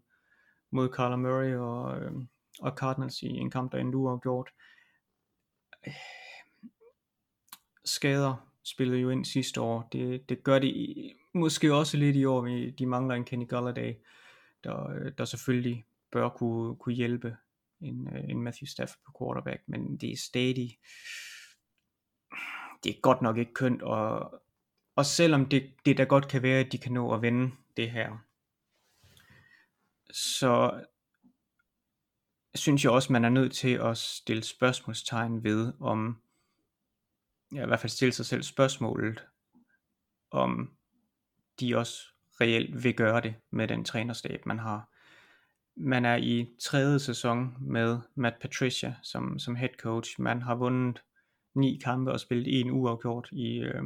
mod Carla Murray og, øh, og Cardinals i en kamp, der endnu er gjort. Skader spillede jo ind sidste år. Det, det gør det måske også lidt i år. De mangler en Kenny Galladay, der, øh, der selvfølgelig bør kunne, kunne hjælpe en, øh, en Matthew Stafford på quarterback, men det er stadig det er godt nok ikke kønt, og, og selvom det, det da godt kan være, at de kan nå at vende det her, så synes jeg også, man er nødt til at stille spørgsmålstegn ved, om ja, i hvert fald stille sig selv spørgsmålet, om de også reelt vil gøre det med den trænerstab, man har. Man er i tredje sæson med Matt Patricia som, som head coach. Man har vundet ni kampe og spillet en uafgjort i, øh,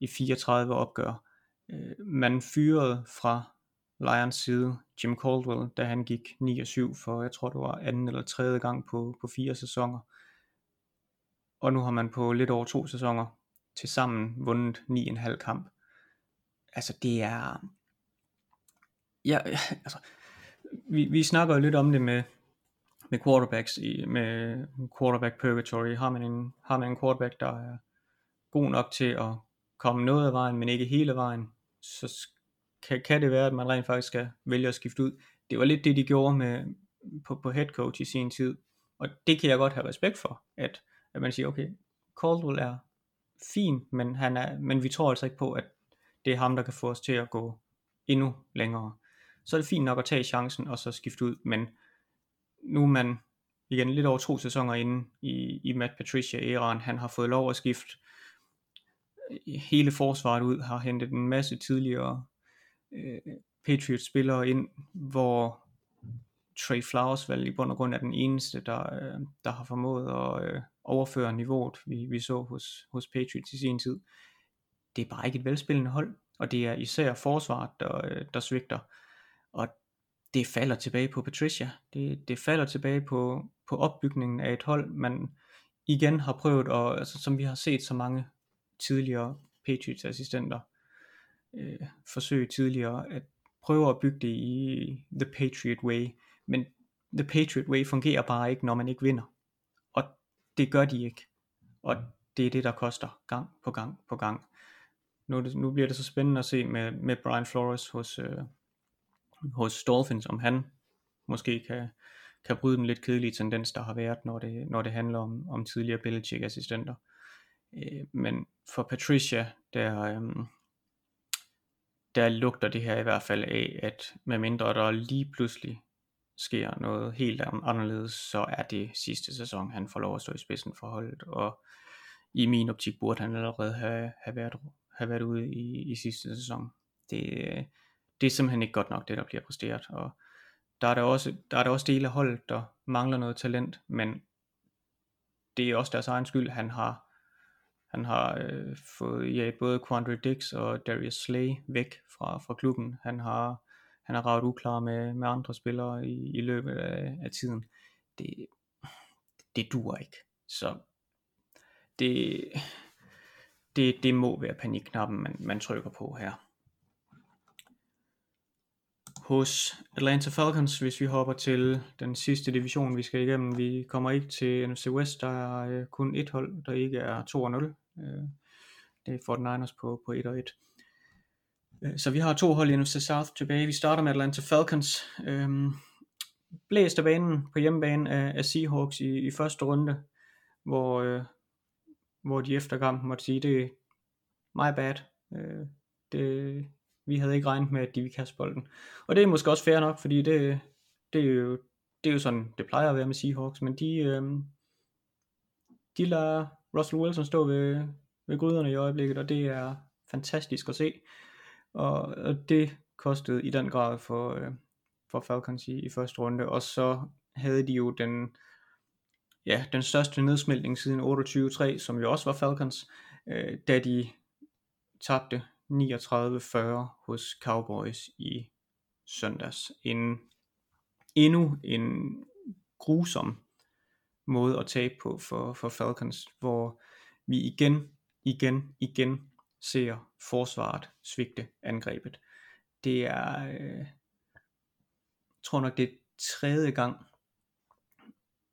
i 34 opgør. Øh, man fyrede fra Lions side Jim Caldwell, da han gik 9 og 7 for, jeg tror det var anden eller tredje gang på, på fire sæsoner. Og nu har man på lidt over to sæsoner til sammen vundet 9,5 kamp. Altså det er... Ja, altså, vi, vi snakker jo lidt om det med, med quarterbacks i, med quarterback purgatory. Har man, en, har man en quarterback, der er god nok til at komme noget af vejen, men ikke hele vejen, så kan, kan det være, at man rent faktisk skal vælge at skifte ud. Det var lidt det, de gjorde med, på, på head coach i sin tid. Og det kan jeg godt have respekt for, at, at man siger, okay, Caldwell er fin, men, han er, men vi tror altså ikke på, at det er ham, der kan få os til at gå endnu længere. Så er det fint nok at tage chancen og så skifte ud, men nu er man igen lidt over to sæsoner inde i, i Matt Patricia-æraen. Han har fået lov at skifte øh, hele forsvaret ud, har hentet en masse tidligere øh, Patriots-spillere ind, hvor Trey Flowers vel i bund og grund er den eneste, der, øh, der har formået at øh, overføre niveauet, vi, vi så hos, hos Patriots i sin tid. Det er bare ikke et velspillende hold, og det er især forsvaret, der, øh, der svigter. Og det falder tilbage på Patricia. Det, det falder tilbage på, på opbygningen af et hold, man igen har prøvet, og altså, som vi har set så mange tidligere Patriots assistenter øh, forsøge tidligere, at prøve at bygge det i The Patriot Way, men The Patriot Way fungerer bare ikke, når man ikke vinder. Og det gør de ikke. Og det er det, der koster gang på gang på gang. Nu, nu bliver det så spændende at se med, med Brian Flores hos, øh, hos Dolphins, om han måske kan, kan bryde den lidt kedelige tendens, der har været, når det, når det handler om, om tidligere Belichick-assistenter. Øh, men for Patricia, der, øh, der lugter det her i hvert fald af, at medmindre der lige pludselig sker noget helt anderledes, så er det sidste sæson, han får lov at stå i spidsen for holdet, og i min optik burde han allerede have, have, været, have været ude i, i sidste sæson. Det, øh, det er simpelthen ikke godt nok, det der bliver præsteret, og der er der også, der er der også dele af holdet, der mangler noget talent, men det er også deres egen skyld, han har han har øh, fået ja, både Quandre Dix og Darius Slay væk fra, fra klubben. Han har, han har ravet uklar med, med andre spillere i, i løbet af, af tiden. Det, det duer ikke. Så det, det, det må være panikknappen, man, man trykker på her. Hos Atlanta Falcons, hvis vi hopper til den sidste division, vi skal igennem, vi kommer ikke til NFC West, der er øh, kun et hold, der ikke er 2-0. Øh, det er 49ers på, på 1-1. Øh, så vi har to hold i NFC South tilbage. Vi starter med Atlanta Falcons. Øh, blæst af banen på hjemmebane af, af Seahawks i, i første runde, hvor, øh, hvor de efter kampen måtte sige, det er my bad. Øh, det, vi havde ikke regnet med, at de ville kaste bolden. Og det er måske også fair nok, fordi det, det, er, jo, det er jo sådan, det plejer at være med Seahawks, men de, øh, de lader Russell Wilson stå ved, ved gryderne i øjeblikket, og det er fantastisk at se. Og, og det kostede i den grad for, øh, for Falcons i, i første runde, og så havde de jo den, ja, den største nedsmeltning siden 28-3, som jo også var Falcons, øh, da de tabte 39-40 hos Cowboys i søndags. En, endnu en grusom måde at tabe på for, for Falcons, hvor vi igen, igen, igen ser forsvaret svigte angrebet. Det er, øh, jeg tror nok det er tredje gang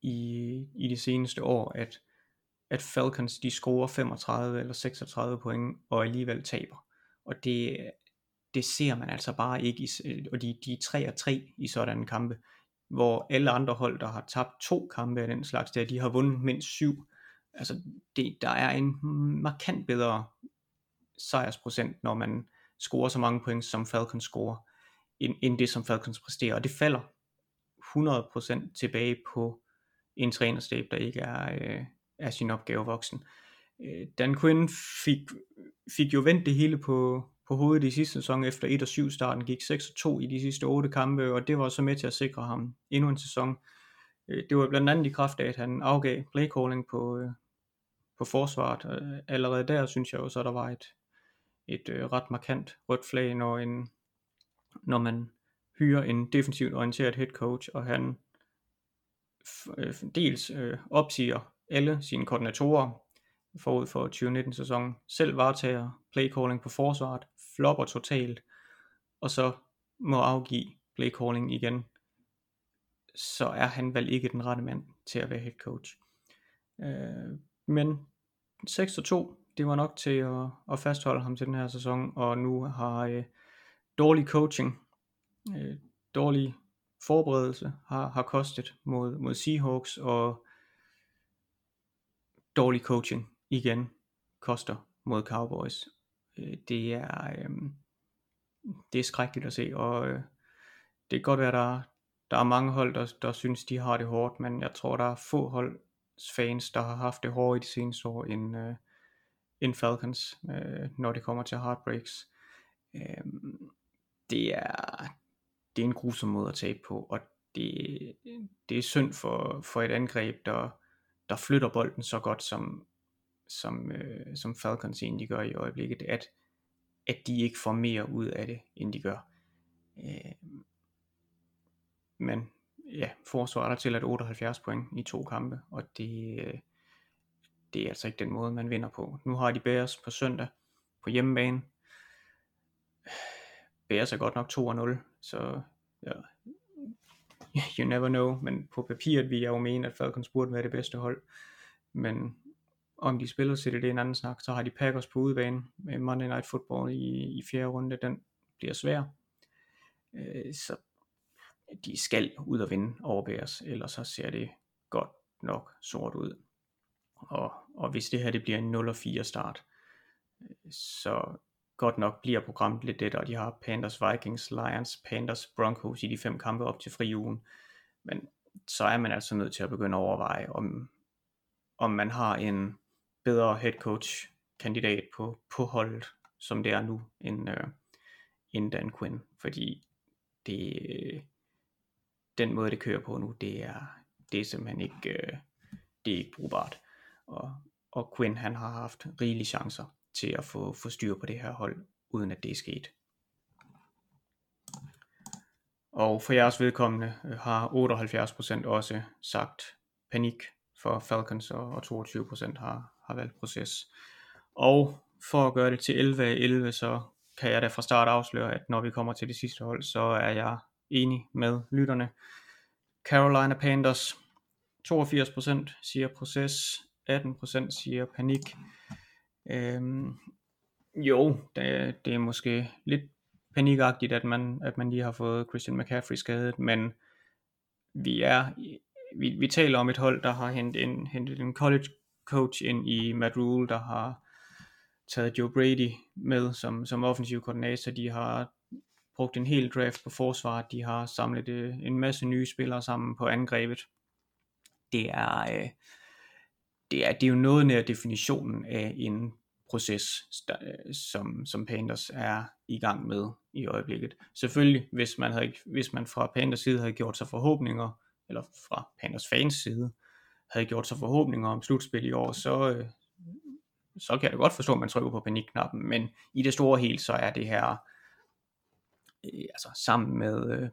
i, i de seneste år, at, at Falcons de scorer 35 eller 36 point og alligevel taber. Og det, det ser man altså bare ikke, i, øh, og de, de er 3 og 3 i sådan en kampe hvor alle andre hold, der har tabt to kampe af den slags der, de har vundet mindst syv. Altså, det, der er en markant bedre sejrsprocent, når man scorer så mange point, som Falcons scorer, end, end det, som Falcons præsterer. Og det falder 100% tilbage på en trænerstab, der ikke er, øh, er sin opgave voksen. Øh, Dan Quinn fik, fik jo vendt det hele på, på hovedet i sidste sæson efter 1-7 starten, gik 6-2 i de sidste 8 kampe, og det var så med til at sikre ham endnu en sæson. Øh, det var blandt andet i kraft af, at han afgav playcalling på, øh, på forsvaret. Øh, allerede der synes jeg jo så, der var et, et ret markant rødt flag, når, en, når man hyrer en defensivt orienteret head coach, og han dels øh, opsiger alle sine koordinatorer, forud for 2019 sæsonen, selv varetager playcalling på forsvaret, flopper totalt, og så må afgive playcalling igen, så er han vel ikke den rette mand til at være head coach. Øh, men 6-2, det var nok til at, at fastholde ham til den her sæson, og nu har øh, dårlig coaching, øh, dårlig forberedelse har, har kostet mod, mod Seahawks, og dårlig coaching igen koster mod Cowboys. Øh, det er øh, det er skrækkeligt at se, og øh, det kan godt være, der, der er mange hold, der, der synes, de har det hårdt, men jeg tror, der er få holds fans, der har haft det hårdt i de seneste år, end, øh, end Falcons, øh, når det kommer til heartbreaks. Øh, det er det er en grusom måde at tabe på, og det, det er synd for, for et angreb, der, der flytter bolden så godt, som, som, øh, som Falcons egentlig gør i øjeblikket, at, at de ikke får mere ud af det, end de gør. Øh, men ja, forsvaret er til at 78 point i to kampe, og det, øh, det er altså ikke den måde, man vinder på. Nu har de Bears på søndag på hjemmebane. Bears er godt nok 2-0, så ja, you never know, men på papiret vil jeg jo mene, at Falcons burde være det bedste hold. Men om de spiller til det, det er en anden snak. Så har de Packers på udebane med Monday Night Football i, i fjerde runde. Den bliver svær. Øh, så de skal ud og vinde over Bears, ellers så ser det godt nok sort ud. Og, og hvis det her det bliver en 0-4 start, øh, så godt nok bliver programmet lidt det, og de har Panthers, Vikings, Lions, Panthers, Broncos i de fem kampe op til friugen. Men så er man altså nødt til at begynde at overveje, om, om man har en bedre head coach kandidat på, på holdet, som det er nu, end, øh, end Dan Quinn. Fordi det, den måde det kører på nu, det er, det er simpelthen ikke, øh, det er ikke brugbart. Og, og Quinn han har haft rigelige chancer til at få, få styr på det her hold, uden at det er sket. Og for jeres vedkommende øh, har 78% også sagt panik for Falcons, og 22% har, har valgt proces. Og for at gøre det til 11 af 11, så kan jeg da fra start afsløre, at når vi kommer til det sidste hold, så er jeg enig med lytterne. Carolina Panthers, 82% siger proces, 18% siger panik. Øhm, jo, det, det er måske lidt panikagtigt, at man, at man lige har fået Christian McCaffrey skadet, men vi er vi, vi taler om et hold, der har hentet en, hentet en college coach ind i Matt Rule, der har taget Joe Brady med som, som offensiv koordinator. De har brugt en hel draft på forsvaret. De har samlet øh, en masse nye spillere sammen på angrebet. Det er, øh, det er, det er jo noget nær definitionen af en proces, øh, som, som Panthers er i gang med i øjeblikket. Selvfølgelig, hvis man, havde, hvis man fra Panthers side havde gjort sig forhåbninger, eller fra Panthers fans side, havde gjort sig forhåbninger om slutspil i år, så, øh, så kan jeg da godt forstå, at man trykker på panikknappen, men i det store hele, så er det her, øh, altså sammen med øh,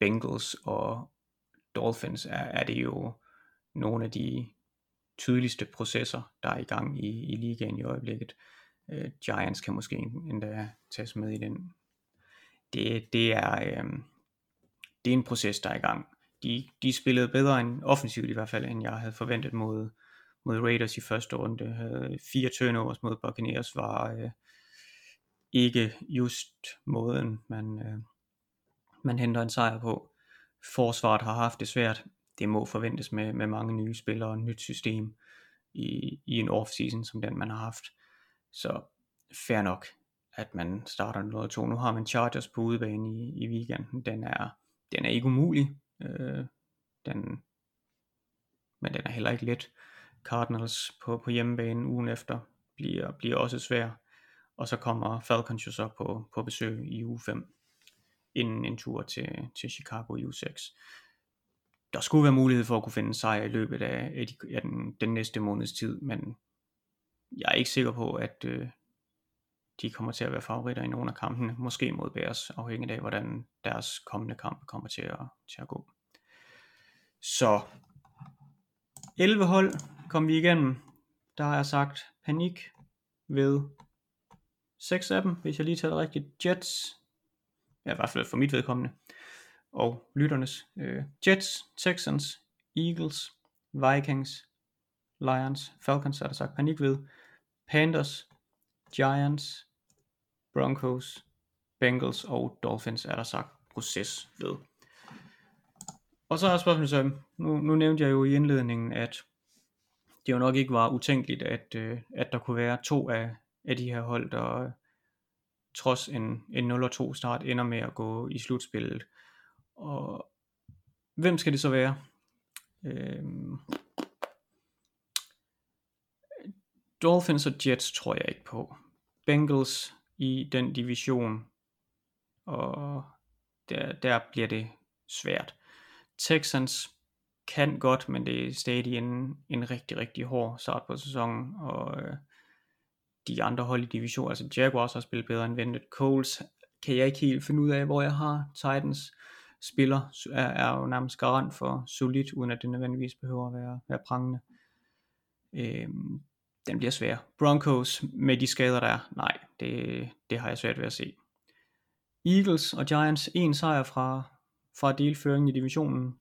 Bengals og Dolphins, er, er det jo nogle af de tydeligste processer, der er i gang i, i ligaen i øjeblikket. Øh, Giants kan måske endda tages med i den. Det, det, er, øh, det er en proces, der er i gang. De, de spillede bedre end offensivt i hvert fald, end jeg havde forventet mod, mod Raiders i første runde. Havde fire turnovers mod Buccaneers var øh, ikke just måden, man, øh, man henter en sejr på. Forsvaret har haft det svært. Det må forventes med, med mange nye spillere og et nyt system i, i en off-season som den man har haft. Så fair nok, at man starter noget to. Nu har man Chargers på udebane i, i weekenden. Den er, den er ikke umulig. Øh, den, men den er heller ikke let. Cardinals på, på hjemmebane ugen efter bliver, bliver også svær. Og så kommer Falcons jo så på, på besøg i uge 5, inden en tur til, til Chicago i uge 6. Der skulle være mulighed for at kunne finde sejr i løbet af, af, de, af den, den næste måneds tid, men jeg er ikke sikker på, at øh, de kommer til at være favoritter i nogle af kampene. Måske mod Bears, afhængig af, hvordan deres kommende kampe kommer til at, til at gå. Så 11 hold kom vi igennem. Der er sagt panik ved 6 af dem, hvis jeg lige tager rigtigt. Jets, ja, i hvert fald for mit vedkommende, og lytternes. Øh, Jets, Texans, Eagles, Vikings, Lions, Falcons er der sagt panik ved. Panthers, Giants, Broncos, Bengals og Dolphins er der sagt proces ved. Og så er spørgsmålet så, nu, nu nævnte jeg jo i indledningen, at det jo nok ikke var utænkeligt, at, øh, at der kunne være to af, af de her hold, der øh, trods en, en 0-2 start ender med at gå i slutspillet. Og hvem skal det så være? Øhm, Dolphins og Jets tror jeg ikke på. Bengals i den division, og der, der bliver det svært. Texans kan godt, men det er stadig en, en rigtig, rigtig hård start på sæsonen, og øh, de andre hold i division, altså Jaguars har spillet bedre end ventet. Coles kan jeg ikke helt finde ud af, hvor jeg har. Titans spiller er, er jo nærmest garant for solid, uden at det nødvendigvis behøver at være, være prangende. Øhm, den bliver svær. Broncos med de skader der er, nej, det, det har jeg svært ved at se. Eagles og Giants, en sejr fra, fra delføringen i divisionen.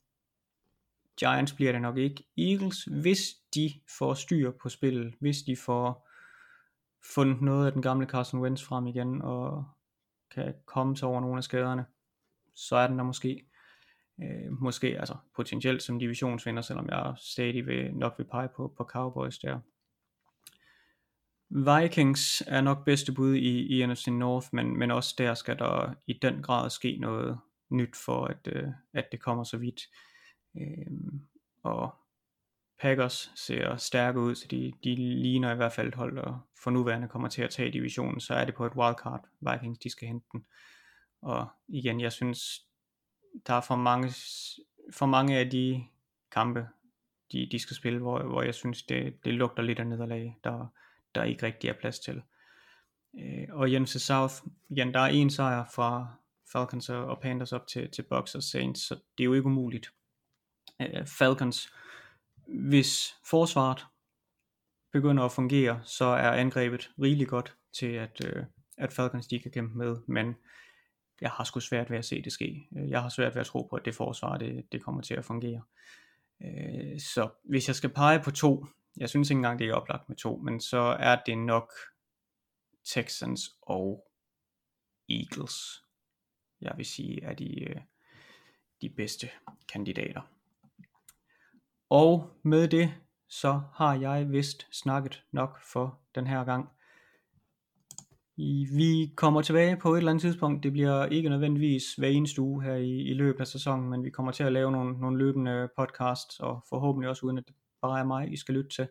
Giants bliver det nok ikke. Eagles, hvis de får styr på spillet, hvis de får fundet noget af den gamle Carson Wentz frem igen, og kan komme sig over nogle af skaderne, så er den der måske. øh, måske altså potentielt som divisionsvinder, selvom jeg stadig vil, nok vil pege på, på Cowboys der. Vikings er nok bedste bud i, i NFC North, men, men også der skal der i den grad ske noget nyt for, at, øh, at det kommer så vidt. Øh, og Packers ser stærke ud, så de, de ligner i hvert fald et hold, der for nuværende kommer til at tage divisionen, så er det på et wildcard, Vikings de skal hente den. Og igen, jeg synes, der er for mange, for mange af de kampe, de, de skal spille, hvor, hvor jeg synes, det, det lugter lidt af nederlag, der, der ikke rigtig er plads til. Øh, og Jens South, igen, der er en sejr fra Falcons og Panthers op til, til Bucks og Saints, så det er jo ikke umuligt. Øh, Falcons, hvis forsvaret begynder at fungere, så er angrebet rigeligt godt til, at, øh, at Falcons de kan kæmpe med, men jeg har sgu svært ved at se det ske. Øh, jeg har svært ved at tro på, at det forsvar det, det kommer til at fungere. Øh, så hvis jeg skal pege på to, jeg synes ikke engang det er oplagt med to, men så er det nok Texans og Eagles. Jeg vil sige er de, øh, de bedste kandidater. Og med det, så har jeg vist snakket nok for den her gang. Vi kommer tilbage på et eller andet tidspunkt. Det bliver ikke nødvendigvis hver eneste uge her i, i løbet af sæsonen, men vi kommer til at lave nogle, nogle løbende podcasts, og forhåbentlig også uden at det bare er mig, I skal lytte til.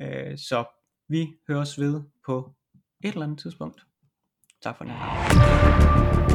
Øh, så vi høres ved på et eller andet tidspunkt. Tak for den her.